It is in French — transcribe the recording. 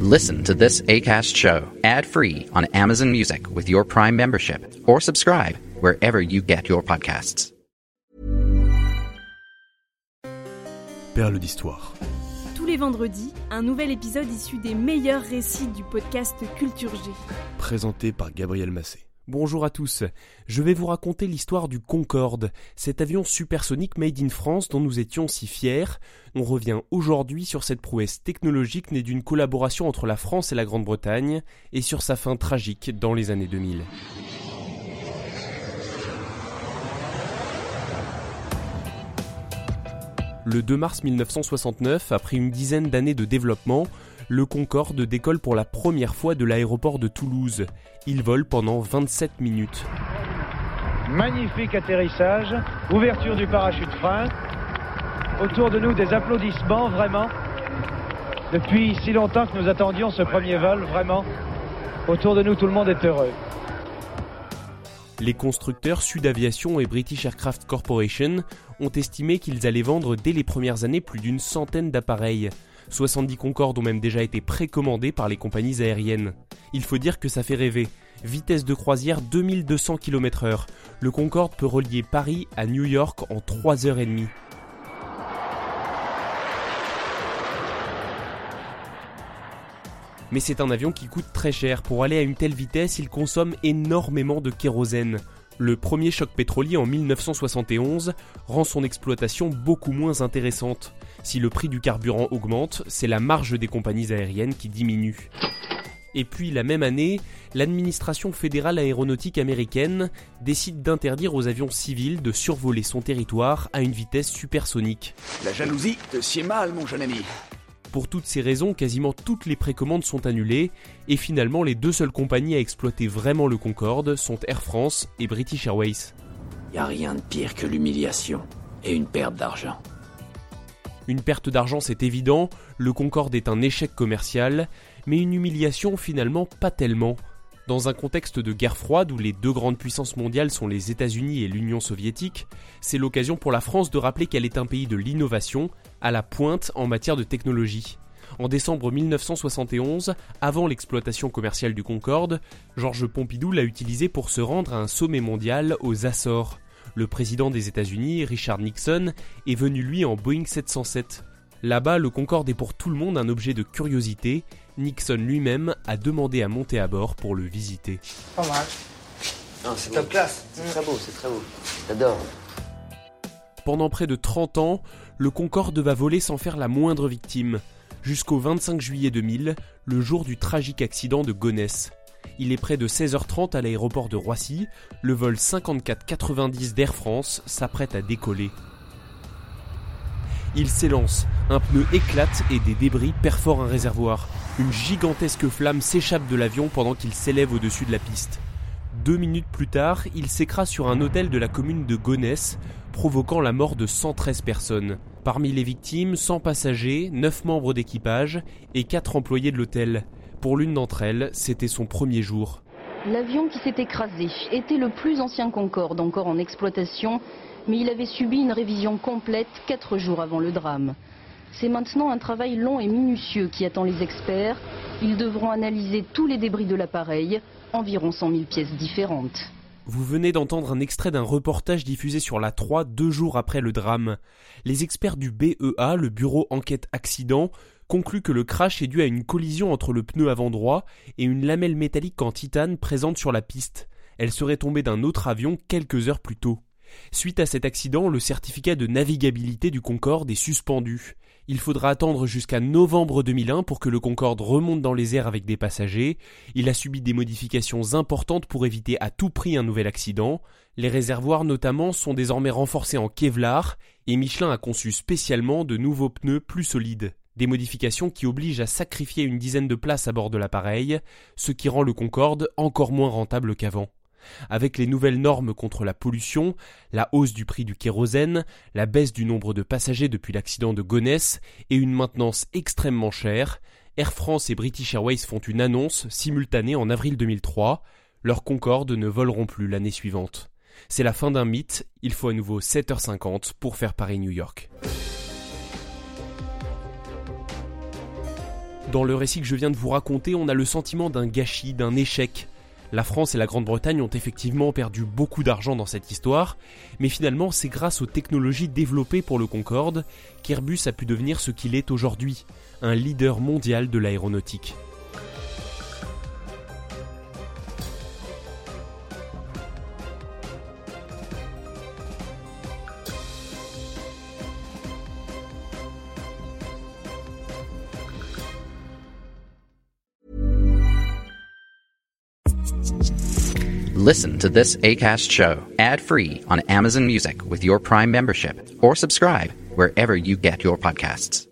Listen to this ACAST show ad-free on Amazon Music with your Prime membership or subscribe wherever you get your podcasts. Perle d'histoire. Tous les vendredis, un nouvel épisode issu des meilleurs récits du podcast Culture G. Présenté par Gabriel Massé. Bonjour à tous, je vais vous raconter l'histoire du Concorde, cet avion supersonique made in France dont nous étions si fiers. On revient aujourd'hui sur cette prouesse technologique née d'une collaboration entre la France et la Grande-Bretagne et sur sa fin tragique dans les années 2000. Le 2 mars 1969, après une dizaine d'années de développement, le Concorde décolle pour la première fois de l'aéroport de Toulouse. Il vole pendant 27 minutes. Magnifique atterrissage, ouverture du parachute frein. Autour de nous des applaudissements, vraiment. Depuis si longtemps que nous attendions ce premier vol, vraiment. Autour de nous, tout le monde est heureux. Les constructeurs Sud Aviation et British Aircraft Corporation ont estimé qu'ils allaient vendre dès les premières années plus d'une centaine d'appareils. 70 Concorde ont même déjà été précommandés par les compagnies aériennes. Il faut dire que ça fait rêver. Vitesse de croisière 2200 km/h. Le Concorde peut relier Paris à New York en 3h30. Mais c'est un avion qui coûte très cher. Pour aller à une telle vitesse, il consomme énormément de kérosène. Le premier choc pétrolier en 1971 rend son exploitation beaucoup moins intéressante. Si le prix du carburant augmente, c'est la marge des compagnies aériennes qui diminue. Et puis la même année, l'administration fédérale aéronautique américaine décide d'interdire aux avions civils de survoler son territoire à une vitesse supersonique. La jalousie te sied mal, mon jeune ami. Pour toutes ces raisons, quasiment toutes les précommandes sont annulées, et finalement les deux seules compagnies à exploiter vraiment le Concorde sont Air France et British Airways. Y a rien de pire que l'humiliation et une perte d'argent. Une perte d'argent c'est évident, le Concorde est un échec commercial, mais une humiliation finalement pas tellement. Dans un contexte de guerre froide où les deux grandes puissances mondiales sont les États-Unis et l'Union soviétique, c'est l'occasion pour la France de rappeler qu'elle est un pays de l'innovation, à la pointe en matière de technologie. En décembre 1971, avant l'exploitation commerciale du Concorde, Georges Pompidou l'a utilisé pour se rendre à un sommet mondial aux Açores. Le président des États-Unis, Richard Nixon, est venu lui en Boeing 707. Là-bas, le Concorde est pour tout le monde un objet de curiosité. Nixon lui-même a demandé à monter à bord pour le visiter. Pas mal. c'est top classe. C'est très beau, c'est très beau. J'adore. Pendant près de 30 ans, le Concorde va voler sans faire la moindre victime, jusqu'au 25 juillet 2000, le jour du tragique accident de Gonesse. Il est près de 16h30 à l'aéroport de Roissy, le vol 5490 d'Air France s'apprête à décoller. Il s'élance, un pneu éclate et des débris perforent un réservoir. Une gigantesque flamme s'échappe de l'avion pendant qu'il s'élève au-dessus de la piste. Deux minutes plus tard, il s'écrase sur un hôtel de la commune de Gonesse, provoquant la mort de 113 personnes. Parmi les victimes, 100 passagers, 9 membres d'équipage et 4 employés de l'hôtel. Pour l'une d'entre elles, c'était son premier jour. L'avion qui s'est écrasé était le plus ancien Concorde encore en exploitation, mais il avait subi une révision complète 4 jours avant le drame. C'est maintenant un travail long et minutieux qui attend les experts. Ils devront analyser tous les débris de l'appareil, environ 100 000 pièces différentes. Vous venez d'entendre un extrait d'un reportage diffusé sur la 3 deux jours après le drame. Les experts du BEA, le Bureau Enquête Accident, concluent que le crash est dû à une collision entre le pneu avant droit et une lamelle métallique en titane présente sur la piste. Elle serait tombée d'un autre avion quelques heures plus tôt. Suite à cet accident, le certificat de navigabilité du Concorde est suspendu. Il faudra attendre jusqu'à novembre 2001 pour que le Concorde remonte dans les airs avec des passagers. Il a subi des modifications importantes pour éviter à tout prix un nouvel accident. Les réservoirs notamment sont désormais renforcés en Kevlar et Michelin a conçu spécialement de nouveaux pneus plus solides. Des modifications qui obligent à sacrifier une dizaine de places à bord de l'appareil, ce qui rend le Concorde encore moins rentable qu'avant. Avec les nouvelles normes contre la pollution, la hausse du prix du kérosène, la baisse du nombre de passagers depuis l'accident de Gonesse et une maintenance extrêmement chère, Air France et British Airways font une annonce simultanée en avril 2003. Leurs Concorde ne voleront plus l'année suivante. C'est la fin d'un mythe, il faut à nouveau 7h50 pour faire Paris-New York. Dans le récit que je viens de vous raconter, on a le sentiment d'un gâchis, d'un échec. La France et la Grande-Bretagne ont effectivement perdu beaucoup d'argent dans cette histoire, mais finalement c'est grâce aux technologies développées pour le Concorde qu'Airbus a pu devenir ce qu'il est aujourd'hui, un leader mondial de l'aéronautique. Listen to this ACAST show ad free on Amazon Music with your Prime membership or subscribe wherever you get your podcasts.